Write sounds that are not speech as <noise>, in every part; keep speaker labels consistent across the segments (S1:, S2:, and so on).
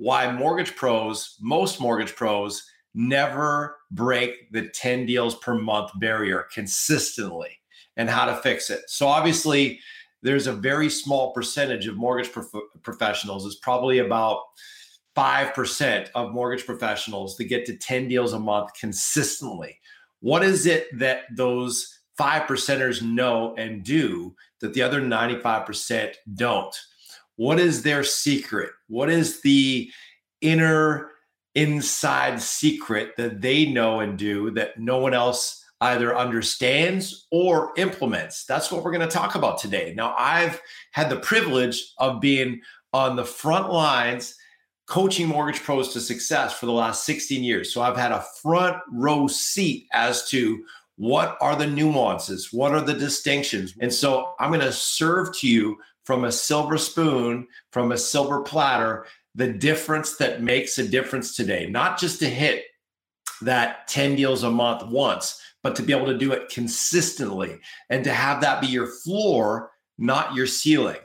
S1: why mortgage pros, most mortgage pros, never break the 10 deals per month barrier consistently and how to fix it. So, obviously, there's a very small percentage of mortgage prof- professionals, it's probably about 5% of mortgage professionals that get to 10 deals a month consistently. What is it that those five percenters know and do that the other 95% don't? What is their secret? What is the inner inside secret that they know and do that no one else either understands or implements? That's what we're going to talk about today. Now, I've had the privilege of being on the front lines coaching mortgage pros to success for the last 16 years. So I've had a front row seat as to what are the nuances, what are the distinctions. And so I'm going to serve to you from a silver spoon, from a silver platter, the difference that makes a difference today, not just to hit that 10 deals a month once, but to be able to do it consistently and to have that be your floor, not your ceiling.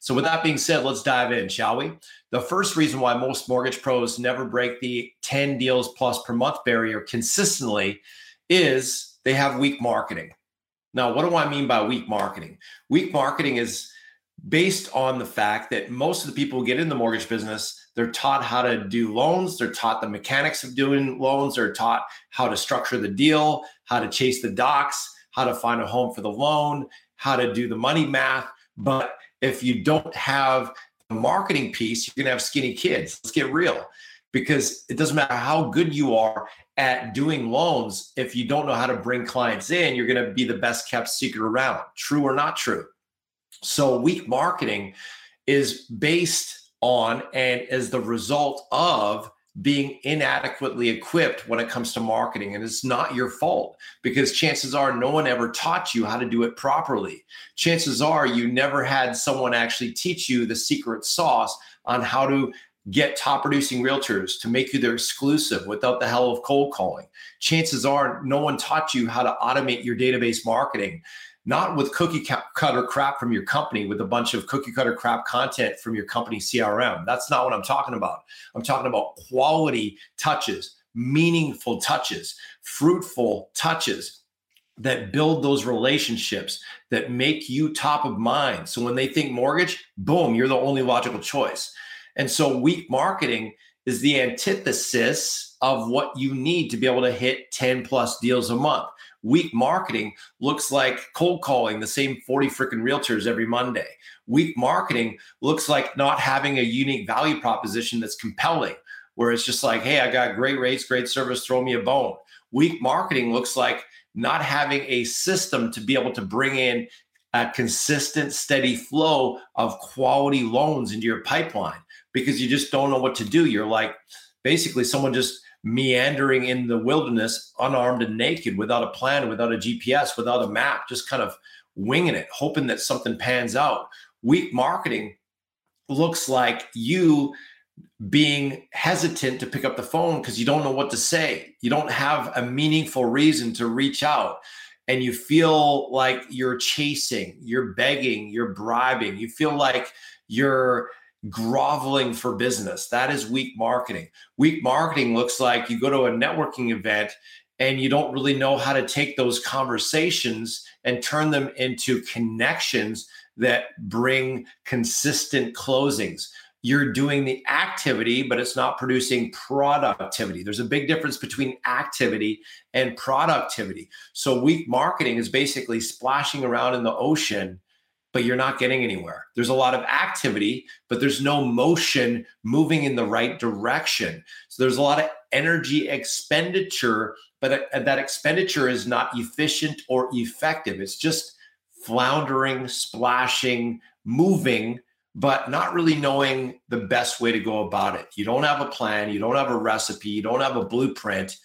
S1: So, with that being said, let's dive in, shall we? The first reason why most mortgage pros never break the 10 deals plus per month barrier consistently is they have weak marketing. Now, what do I mean by weak marketing? Weak marketing is based on the fact that most of the people who get in the mortgage business they're taught how to do loans they're taught the mechanics of doing loans they're taught how to structure the deal how to chase the docs how to find a home for the loan how to do the money math. But if you don't have the marketing piece you're going to have skinny kids. Let's get real. Because it doesn't matter how good you are at doing loans if you don't know how to bring clients in you're going to be the best kept secret around true or not true so weak marketing is based on and is the result of being inadequately equipped when it comes to marketing. And it's not your fault because chances are no one ever taught you how to do it properly. Chances are you never had someone actually teach you the secret sauce on how to get top producing realtors to make you their exclusive without the hell of cold calling. Chances are no one taught you how to automate your database marketing not with cookie cutter crap from your company with a bunch of cookie cutter crap content from your company CRM. That's not what I'm talking about. I'm talking about quality touches, meaningful touches, fruitful touches that build those relationships that make you top of mind. So when they think mortgage, boom, you're the only logical choice. And so weak marketing is the antithesis of what you need to be able to hit 10 plus deals a month weak marketing looks like cold calling the same 40 freaking realtors every Monday. Weak marketing looks like not having a unique value proposition that's compelling, where it's just like, hey, I got great rates, great service, throw me a bone. Weak marketing looks like not having a system to be able to bring in a consistent, steady flow of quality loans into your pipeline because you just don't know what to do. You're like, basically, someone just meandering in the wilderness, unarmed and naked, without a plan, without a GPS, without a map, just kind of winging it, hoping that something pans out. Weak marketing looks like you being hesitant to pick up the phone because you don't know what to say. You don't have a meaningful reason to reach out. And you feel like you're chasing, you're begging, you're bribing. You feel like you're groveling for business. That is weak marketing. Weak marketing looks like you go to a networking event and you don't really know how to take those conversations and turn them into connections that bring consistent closings. You're doing the activity, but it's not producing productivity. There's a big difference between activity and productivity. So, weak marketing is basically splashing around in the ocean but you're not getting anywhere. There's a lot of activity, but there's no motion moving in the right direction. So there's a lot of energy expenditure, but uh, that expenditure is not efficient or effective. It's just floundering, splashing, moving but not really knowing the best way to go about it. You don't have a plan, you don't have a recipe, you don't have a blueprint,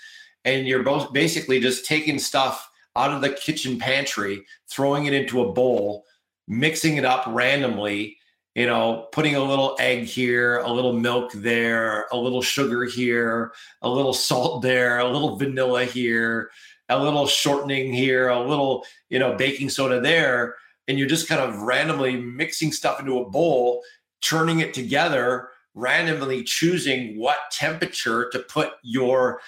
S1: and you're both basically just taking stuff out of the kitchen pantry, throwing it into a bowl, mixing it up randomly, you know, putting a little egg here, a little milk there, a little sugar here, a little salt there, a little vanilla here, a little shortening here, a little, you know, baking soda there. And you're just kind of randomly mixing stuff into a bowl, churning it together, randomly choosing what temperature to put your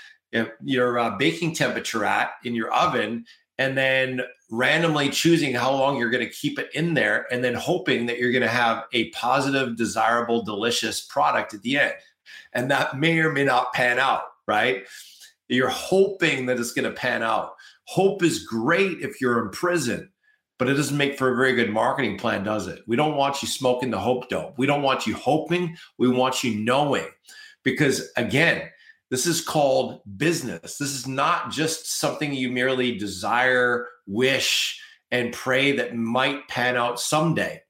S1: your uh, baking temperature at in your oven and then randomly choosing how long you're going to keep it in there and then hoping that you're going to have a positive desirable delicious product at the end and that may or may not pan out right you're hoping that it's going to pan out hope is great if you're in prison but it doesn't make for a very good marketing plan, does it? We don't want you smoking the hope dope. We don't want you hoping. We want you knowing. Because again, this is called business. This is not just something you merely desire, wish, and pray that might pan out someday.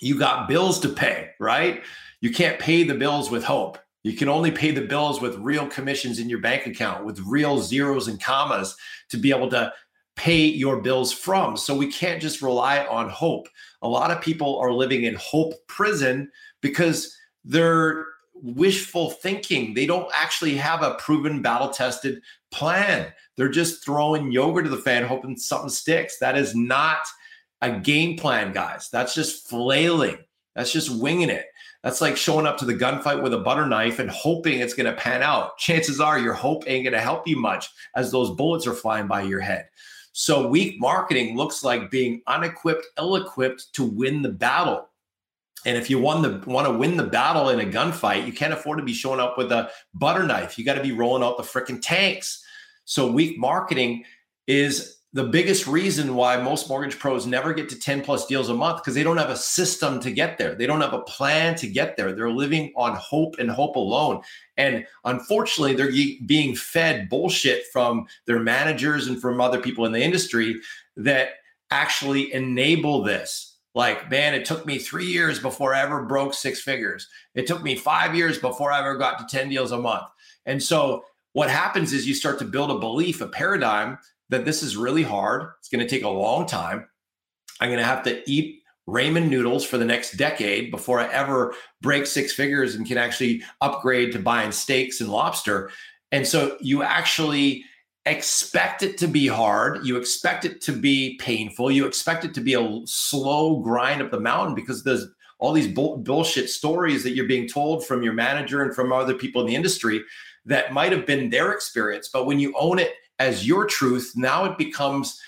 S1: You got bills to pay, right? You can't pay the bills with hope. You can only pay the bills with real commissions in your bank account, with real zeros and commas to be able to pay your bills from. So we can't just rely on hope. A lot of people are living in hope prison because they're wishful thinking. They don't actually have a proven battle tested plan. They're just throwing yogurt to the fan, hoping something sticks. That is not a game plan, guys. That's just flailing. That's just winging it. That's like showing up to the gunfight with a butter knife and hoping it's going to pan out. Chances are your hope ain't going to help you much as those bullets are flying by your head. So weak marketing looks like being unequipped, ill-equipped to win the battle. And if you want the want to win the battle in a gunfight, you can't afford to be showing up with a butter knife. You got to be rolling out the freaking tanks. So weak marketing is the biggest reason why most mortgage pros never get to 10 plus deals a month because they don't have a system to get there. They don't have a plan to get there. They're living on hope and hope alone. And unfortunately, they're being fed bullshit from their managers and from other people in the industry that actually enable this. Like, man, it took me three years before I ever broke six figures. It took me five years before I ever got to 10 deals a month. And so, what happens is you start to build a belief, a paradigm that this is really hard. It's going to take a long time. I'm going to have to eat ramen noodles for the next decade before I ever break six figures and can actually upgrade to buying steaks and lobster. And so you actually expect it to be hard. You expect it to be painful. You expect it to be a slow grind up the mountain because there's all these bull- bullshit stories that you're being told from your manager and from other people in the industry that might have been their experience. But when you own it as your truth, now it becomes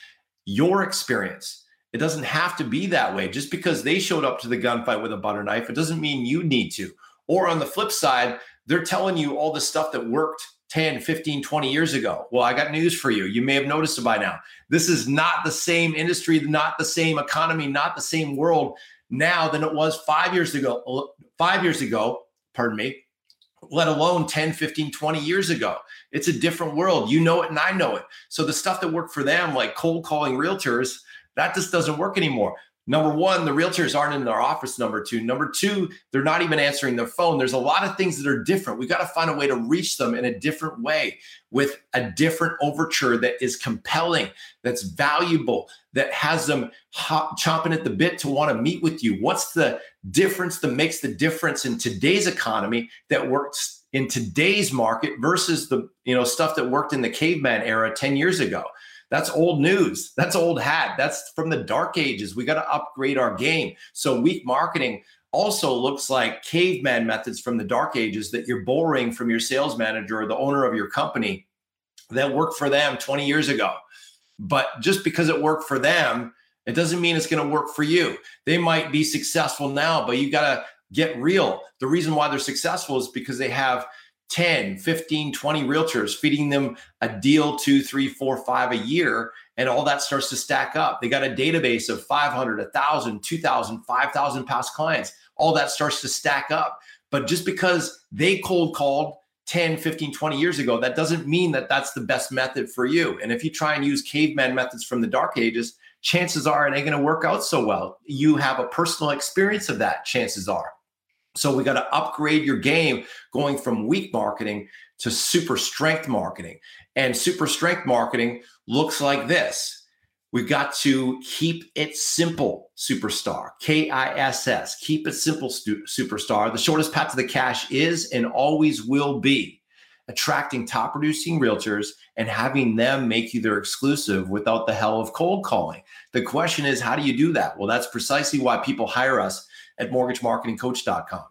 S1: your experience. It doesn't have to be that way. Just because they showed up to the gunfight with a butter knife, it doesn't mean you need to. Or on the flip side, they're telling you all the stuff that worked 10, 15, 20 years ago. Well, I got news for you. You may have noticed it by now. This is not the same industry, not the same economy, not the same world now than it was five years ago. Five years ago, pardon me, let alone 10, 15, 20 years ago. It's a different world. You know it and I know it. So the stuff that worked for them, like cold calling realtors, that just doesn't work anymore. Number one, the realtors aren't in their office. Number two, number two, they're not even answering their phone. There's a lot of things that are different. We've got to find a way to reach them in a different way with a different overture that is compelling, that's valuable, that has them hop, chomping at the bit to want to meet with you. What's the difference that makes the difference in today's economy that works in today's market versus the you know stuff that worked in the caveman era 10 years ago? That's old news. That's old hat. That's from the dark ages. We got to upgrade our game. So weak marketing also looks like caveman methods from the dark ages that you're borrowing from your sales manager or the owner of your company that worked for them 20 years ago. But just because it worked for them, it doesn't mean it's going to work for you. They might be successful now, but you got to get real. The reason why they're successful is because they have 10, 15, 20 realtors feeding them a deal, two, three, four, five a year. And all that starts to stack up. They got a database of 500, 1,000, 2,000, 5,000 past clients. All that starts to stack up. But just because they cold called 10, 15, 20 years ago, that doesn't mean that that's the best method for you. And if you try and use caveman methods from the dark ages, chances are it ain't going to work out so well. You have a personal experience of that, chances are. So we got to upgrade your game going from weak marketing to super strength marketing. And super strength marketing looks like this. We've got to keep it simple, superstar. K I S S. Keep it simple, stu- superstar. The shortest path to the cash is and always will be attracting top producing realtors and having them make you their exclusive without the hell of cold calling. The question is, how do you do that? Well, that's precisely why people hire us at mortgagemarketingcoach.com.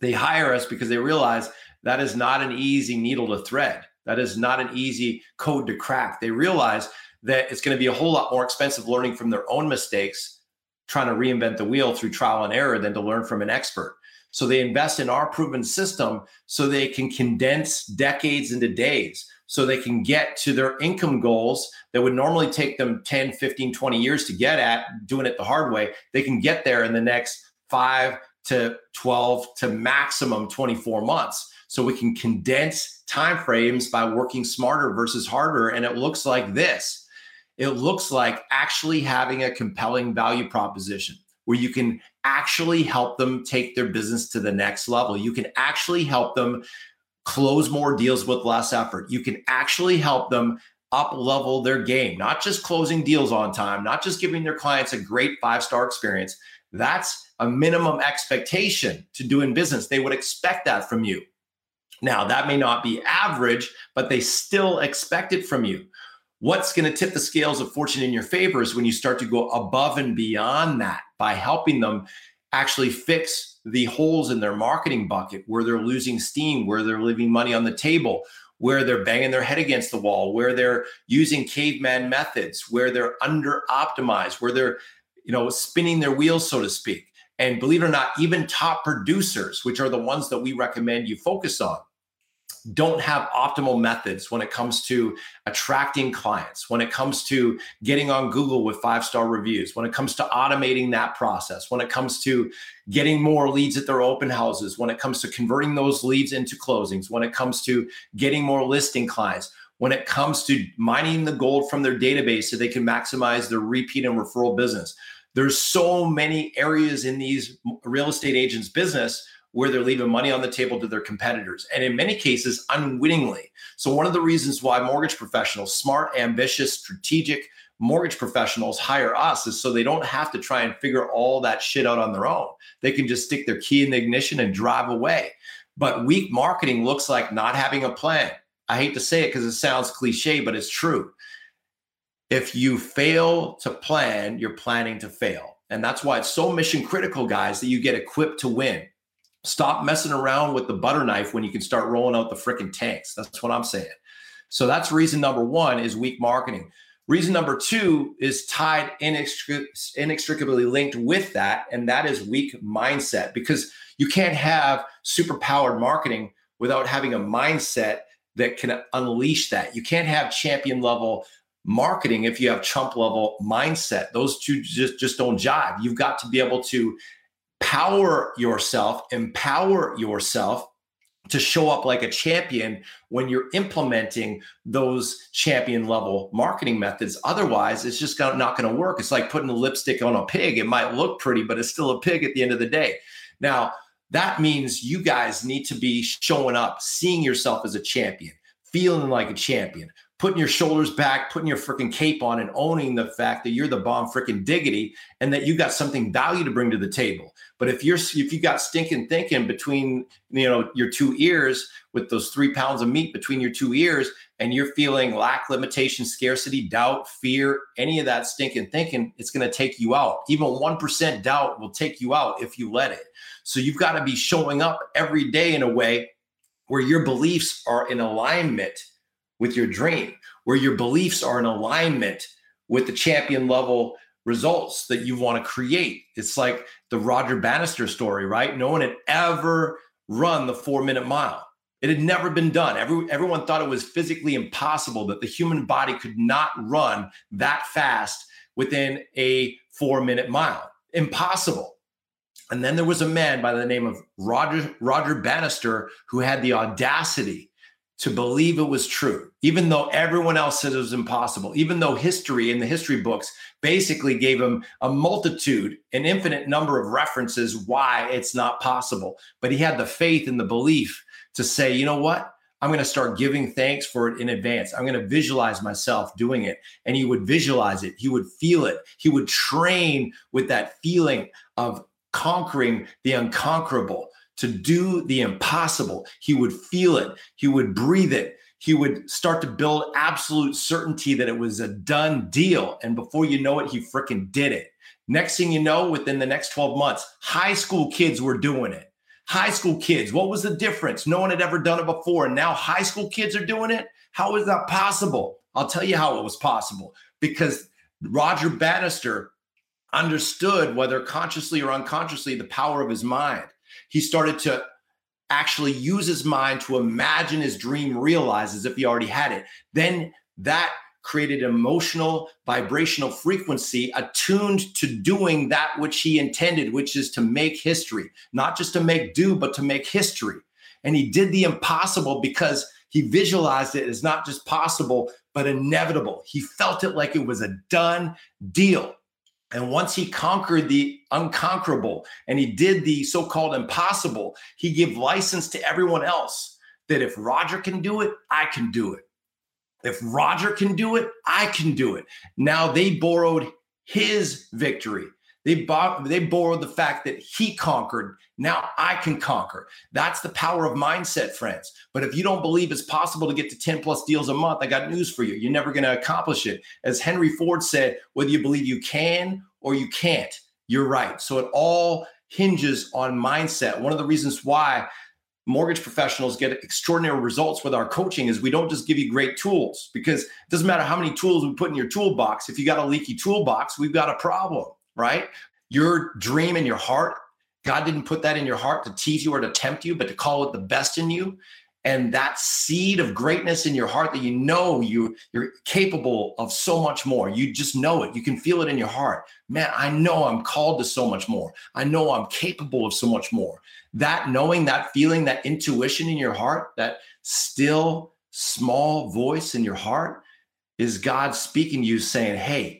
S1: They hire us because they realize that is not an easy needle to thread. That is not an easy code to crack. They realize that it's going to be a whole lot more expensive learning from their own mistakes, trying to reinvent the wheel through trial and error than to learn from an expert. So they invest in our proven system so they can condense decades into days, so they can get to their income goals that would normally take them 10, 15, 20 years to get at, doing it the hard way. They can get there in the next five to 12 to maximum 24 months. So we can condense timeframes by working smarter versus harder. And it looks like this it looks like actually having a compelling value proposition where you can actually help them take their business to the next level. You can actually help them close more deals with less effort. You can actually help them up level their game, not just closing deals on time, not just giving their clients a great five star experience. That's a minimum expectation to doing business. They would expect that from you. Now, that may not be average, but they still expect it from you. What's going to tip the scales of fortune in your favor is when you start to go above and beyond that by helping them actually fix the holes in their marketing bucket where they're losing steam, where they're leaving money on the table, where they're banging their head against the wall, where they're using caveman methods, where they're under optimized, where they're you know spinning their wheels so to speak. And believe it or not, even top producers, which are the ones that we recommend you focus on, don't have optimal methods when it comes to attracting clients, when it comes to getting on Google with five star reviews, when it comes to automating that process, when it comes to getting more leads at their open houses, when it comes to converting those leads into closings, when it comes to getting more listing clients, when it comes to mining the gold from their database so they can maximize their repeat and referral business. There's so many areas in these real estate agents' business where they're leaving money on the table to their competitors, and in many cases, unwittingly. So, one of the reasons why mortgage professionals, smart, ambitious, strategic mortgage professionals hire us is so they don't have to try and figure all that shit out on their own. They can just stick their key in the ignition and drive away. But weak marketing looks like not having a plan. I hate to say it because it sounds cliche, but it's true. If you fail to plan, you're planning to fail. And that's why it's so mission critical, guys, that you get equipped to win. Stop messing around with the butter knife when you can start rolling out the freaking tanks. That's what I'm saying. So that's reason number one is weak marketing. Reason number two is tied inextricably linked with that, and that is weak mindset because you can't have super powered marketing without having a mindset that can unleash that. You can't have champion level marketing if you have chump level mindset. Those two just, just don't jive. You've got to be able to power yourself, empower yourself to show up like a champion when you're implementing those champion level marketing methods. Otherwise, it's just not going to work. It's like putting a lipstick on a pig. It might look pretty, but it's still a pig at the end of the day. Now, that means you guys need to be showing up, seeing yourself as a champion, feeling like a champion, putting your shoulders back, putting your freaking cape on, and owning the fact that you're the bomb freaking diggity and that you got something value to bring to the table. But if you're if you got stinking thinking between you know your two ears with those three pounds of meat between your two ears, and you're feeling lack, limitation, scarcity, doubt, fear, any of that stinking thinking, it's going to take you out. Even one percent doubt will take you out if you let it. So you've got to be showing up every day in a way where your beliefs are in alignment with your dream, where your beliefs are in alignment with the champion level results that you want to create. It's like the Roger Bannister story, right? No one had ever run the four minute mile. It had never been done. Every, everyone thought it was physically impossible that the human body could not run that fast within a four minute mile. Impossible. And then there was a man by the name of Roger, Roger Bannister who had the audacity to believe it was true, even though everyone else said it was impossible, even though history in the history books basically gave him a multitude, an infinite number of references why it's not possible. But he had the faith and the belief to say, you know what? I'm going to start giving thanks for it in advance. I'm going to visualize myself doing it. And he would visualize it, he would feel it, he would train with that feeling of conquering the unconquerable to do the impossible. He would feel it, he would breathe it. He would start to build absolute certainty that it was a done deal. And before you know it, he freaking did it. Next thing you know, within the next 12 months, high school kids were doing it. High school kids, what was the difference? No one had ever done it before. And now high school kids are doing it. How is that possible? I'll tell you how it was possible because Roger Bannister understood, whether consciously or unconsciously, the power of his mind he started to actually use his mind to imagine his dream realized as if he already had it. Then that created emotional vibrational frequency attuned to doing that which he intended, which is to make history, not just to make do, but to make history. And he did the impossible because he visualized it as not just possible, but inevitable. He felt it like it was a done deal. And once he conquered the unconquerable and he did the so called impossible, he gave license to everyone else that if Roger can do it, I can do it. If Roger can do it, I can do it. Now they borrowed his victory. They bought, they borrowed the fact that he conquered. Now I can conquer. That's the power of mindset, friends. But if you don't believe it's possible to get to 10 plus deals a month, I got news for you. You're never going to accomplish it. As Henry Ford said, whether you believe you can or you can't, you're right. So it all hinges on mindset. One of the reasons why mortgage professionals get extraordinary results with our coaching is we don't just give you great tools because it doesn't matter how many tools we put in your toolbox. If you got a leaky toolbox, we've got a problem right? Your dream in your heart, God didn't put that in your heart to tease you or to tempt you, but to call it the best in you. And that seed of greatness in your heart that you know you you're capable of so much more. You just know it. You can feel it in your heart. Man, I know I'm called to so much more. I know I'm capable of so much more. That knowing, that feeling, that intuition in your heart, that still small voice in your heart is God speaking to you saying, "Hey,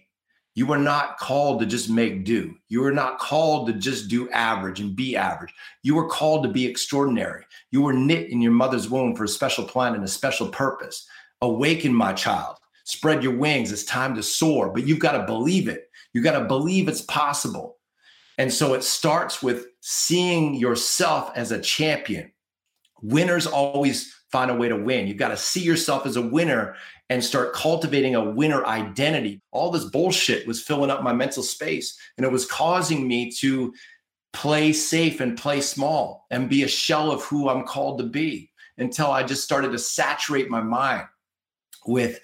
S1: you were not called to just make do. You were not called to just do average and be average. You were called to be extraordinary. You were knit in your mother's womb for a special plan and a special purpose. Awaken, my child. Spread your wings. It's time to soar, but you've got to believe it. You've got to believe it's possible. And so it starts with seeing yourself as a champion. Winners always find a way to win. You've got to see yourself as a winner and start cultivating a winner identity. All this bullshit was filling up my mental space and it was causing me to play safe and play small and be a shell of who I'm called to be until I just started to saturate my mind with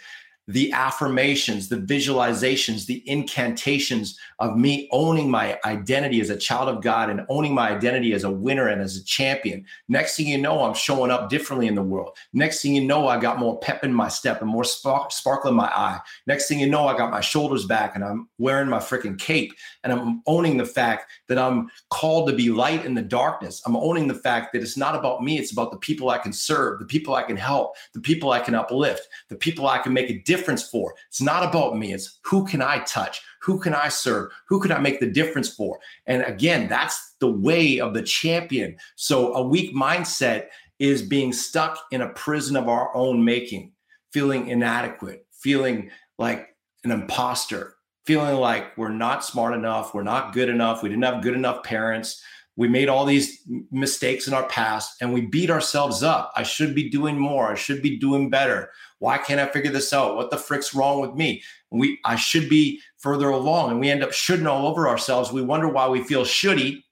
S1: the affirmations, the visualizations, the incantations of me owning my identity as a child of God and owning my identity as a winner and as a champion. Next thing you know, I'm showing up differently in the world. Next thing you know, I got more pep in my step and more spark, sparkle in my eye. Next thing you know, I got my shoulders back and I'm wearing my freaking cape and I'm owning the fact that I'm called to be light in the darkness. I'm owning the fact that it's not about me, it's about the people I can serve, the people I can help, the people I can uplift, the people I can make a difference difference for. It's not about me. It's who can I touch? Who can I serve? Who can I make the difference for? And again, that's the way of the champion. So a weak mindset is being stuck in a prison of our own making, feeling inadequate, feeling like an imposter, feeling like we're not smart enough, we're not good enough, we didn't have good enough parents. We made all these mistakes in our past and we beat ourselves up. I should be doing more. I should be doing better. Why can't I figure this out? What the frick's wrong with me? We I should be further along, and we end up shooting all over ourselves. We wonder why we feel shitty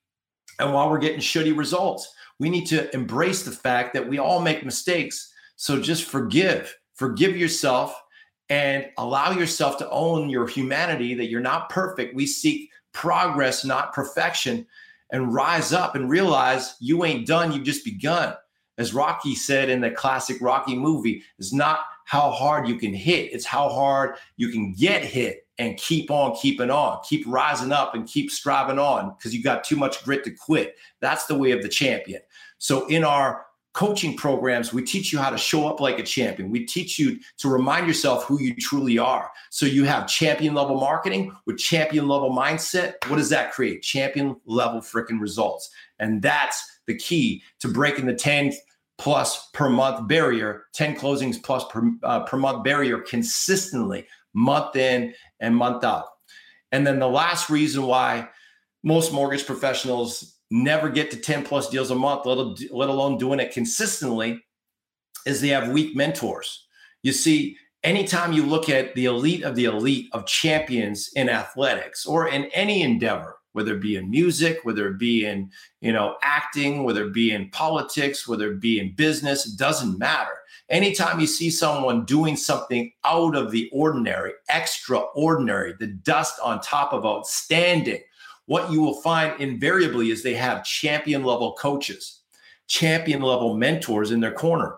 S1: and why we're getting shitty results. We need to embrace the fact that we all make mistakes. So just forgive, forgive yourself, and allow yourself to own your humanity. That you're not perfect. We seek progress, not perfection, and rise up and realize you ain't done. You've just begun as Rocky said in the classic Rocky movie, is not how hard you can hit, it's how hard you can get hit and keep on keeping on, keep rising up and keep striving on because you got too much grit to quit. That's the way of the champion. So, in our coaching programs, we teach you how to show up like a champion. We teach you to remind yourself who you truly are. So you have champion level marketing with champion level mindset. What does that create? Champion level freaking results. And that's the key to breaking the 10 plus per month barrier, 10 closings plus per, uh, per month barrier consistently, month in and month out. And then the last reason why most mortgage professionals never get to 10 plus deals a month, let, let alone doing it consistently, is they have weak mentors. You see, anytime you look at the elite of the elite of champions in athletics or in any endeavor, whether it be in music, whether it be in, you know, acting, whether it be in politics, whether it be in business, it doesn't matter. Anytime you see someone doing something out of the ordinary, extraordinary, the dust on top of outstanding, what you will find invariably is they have champion level coaches, champion level mentors in their corner.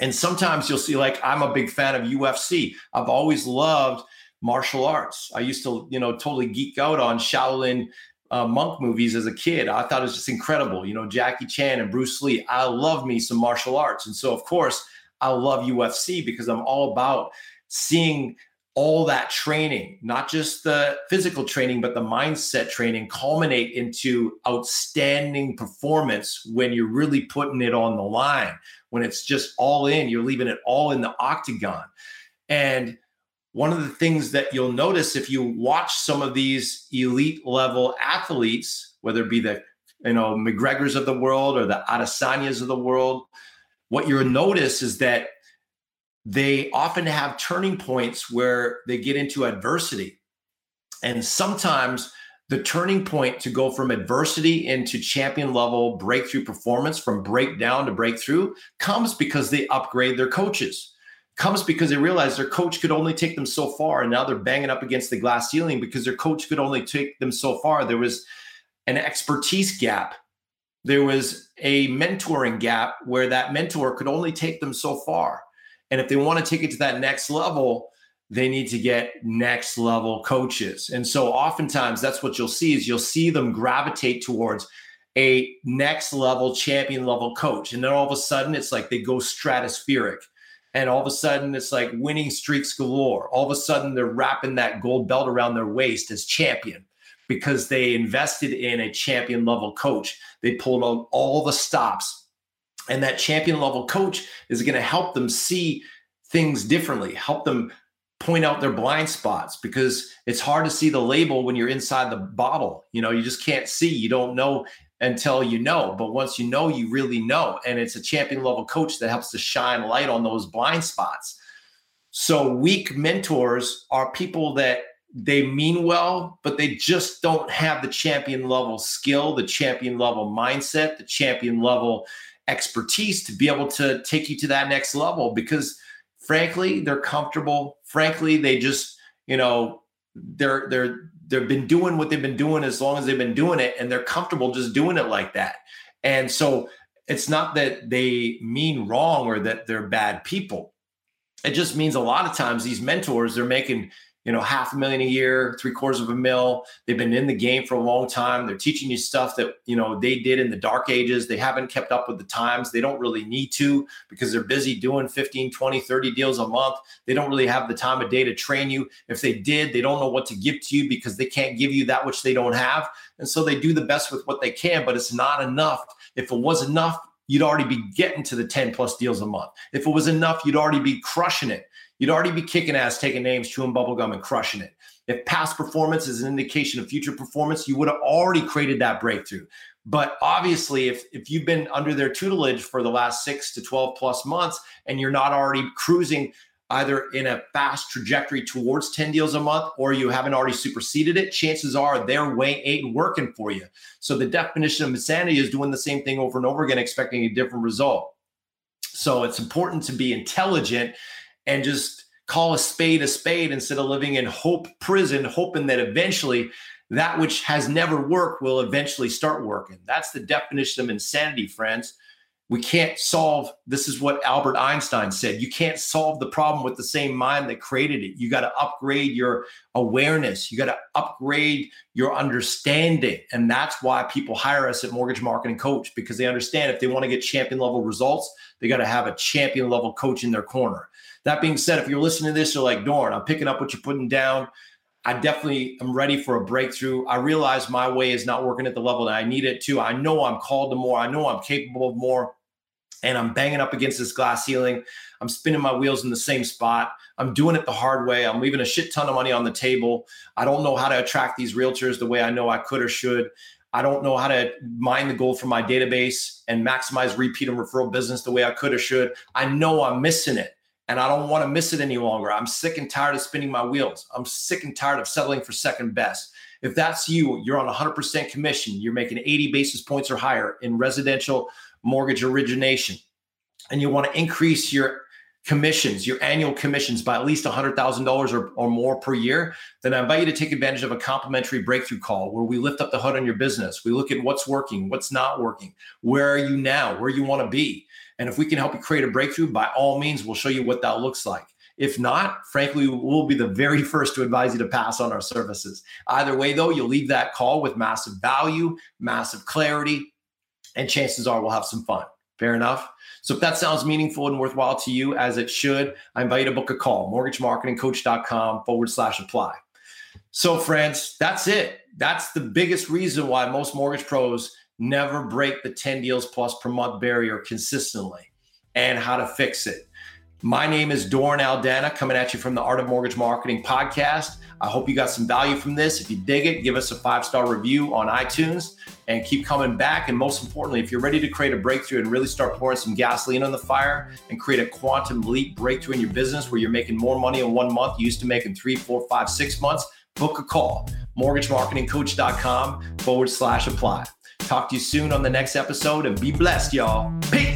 S1: And sometimes you'll see, like, I'm a big fan of UFC. I've always loved martial arts. I used to, you know, totally geek out on Shaolin uh, monk movies as a kid. I thought it was just incredible. You know, Jackie Chan and Bruce Lee. I love me some martial arts. And so, of course, I love UFC because I'm all about seeing all that training, not just the physical training, but the mindset training, culminate into outstanding performance when you're really putting it on the line, when it's just all in, you're leaving it all in the octagon. And one of the things that you'll notice if you watch some of these elite level athletes, whether it be the you know McGregors of the world or the Adesanyas of the world, what you'll notice is that they often have turning points where they get into adversity. And sometimes the turning point to go from adversity into champion level breakthrough performance, from breakdown to breakthrough, comes because they upgrade their coaches. Comes because they realize their coach could only take them so far. And now they're banging up against the glass ceiling because their coach could only take them so far. There was an expertise gap. There was a mentoring gap where that mentor could only take them so far. And if they want to take it to that next level, they need to get next level coaches. And so oftentimes that's what you'll see is you'll see them gravitate towards a next level champion level coach. And then all of a sudden it's like they go stratospheric. And all of a sudden it's like winning streaks galore. All of a sudden they're wrapping that gold belt around their waist as champion because they invested in a champion level coach. They pulled out all the stops and that champion level coach is going to help them see things differently, help them point out their blind spots because it's hard to see the label when you're inside the bottle. You know, you just can't see. You don't know until you know. But once you know, you really know. And it's a champion level coach that helps to shine light on those blind spots. So weak mentors are people that they mean well, but they just don't have the champion level skill, the champion level mindset, the champion level expertise to be able to take you to that next level because frankly they're comfortable. Frankly they just you know they're they're they've been doing what they've been doing as long as they've been doing it and they're comfortable just doing it like that. And so it's not that they mean wrong or that they're bad people. It just means a lot of times these mentors they're making you know, half a million a year, three quarters of a mil. They've been in the game for a long time. They're teaching you stuff that, you know, they did in the dark ages. They haven't kept up with the times. They don't really need to because they're busy doing 15, 20, 30 deals a month. They don't really have the time of day to train you. If they did, they don't know what to give to you because they can't give you that which they don't have. And so they do the best with what they can, but it's not enough. If it was enough, you'd already be getting to the 10 plus deals a month. If it was enough, you'd already be crushing it you'd already be kicking ass, taking names, chewing bubblegum, and crushing it. If past performance is an indication of future performance, you would have already created that breakthrough. But obviously, if, if you've been under their tutelage for the last six to 12 plus months and you're not already cruising either in a fast trajectory towards 10 deals a month or you haven't already superseded it, chances are their way ain't working for you. So the definition of insanity is doing the same thing over and over again, expecting a different result. So it's important to be intelligent and just call a spade a spade instead of living in hope prison, hoping that eventually that which has never worked will eventually start working. That's the definition of insanity, friends. we can't solve this is what albert einstein said you can't solve the problem with the same mind that created it you got to upgrade your awareness you got to upgrade your understanding and that's why people hire us at mortgage marketing coach because they understand if they want to get champion level results they got to have a champion level coach in their corner that being said if you're listening to this you're like Doran i'm picking up what you're putting down I definitely am ready for a breakthrough. I realize my way is not working at the level that I need it to. I know I'm called to more. I know I'm capable of more. And I'm banging up against this glass ceiling. I'm spinning my wheels in the same spot. I'm doing it the hard way. I'm leaving a shit ton of money on the table. I don't know how to attract these realtors the way I know I could or should. I don't know how to mine the gold from my database and maximize repeat and referral business the way I could or should. I know I'm missing it and I don't want to miss it any longer. I'm sick and tired of spinning my wheels. I'm sick and tired of settling for second best. If that's you, you're on 100% commission, you're making 80 basis points or higher in residential mortgage origination, and you want to increase your commissions, your annual commissions by at least $100,000 or, or more per year, then I invite you to take advantage of a complimentary breakthrough call where we lift up the hood on your business. We look at what's working, what's not working, where are you now, where you want to be. And if we can help you create a breakthrough, by all means, we'll show you what that looks like. If not, frankly, we'll be the very <laughs> first to advise you to pass on our services. Either way, though, you'll leave that call with massive value, massive clarity, and chances are we'll have some fun. Fair enough? So if that sounds meaningful and worthwhile to you, as it should, I invite you to book a call, mortgagemarketingcoach.com forward slash apply. So, friends, that's it. That's the biggest reason why most mortgage pros never break the 10 deals plus per month barrier consistently and how to fix it. My name is Doran Aldana coming at you from the Art of Mortgage Marketing podcast. I hope you got some value from this. If you dig it, give us a five star review on iTunes and keep coming back. And most importantly, if you're ready to create a breakthrough and really start pouring some gasoline on the fire and create a quantum leap breakthrough in your business where you're making more money in one month you used to make in three, four, five, six months, book a call. MortgageMarketingCoach.com forward slash apply. Talk to you soon on the next episode and be blessed, y'all. Peace.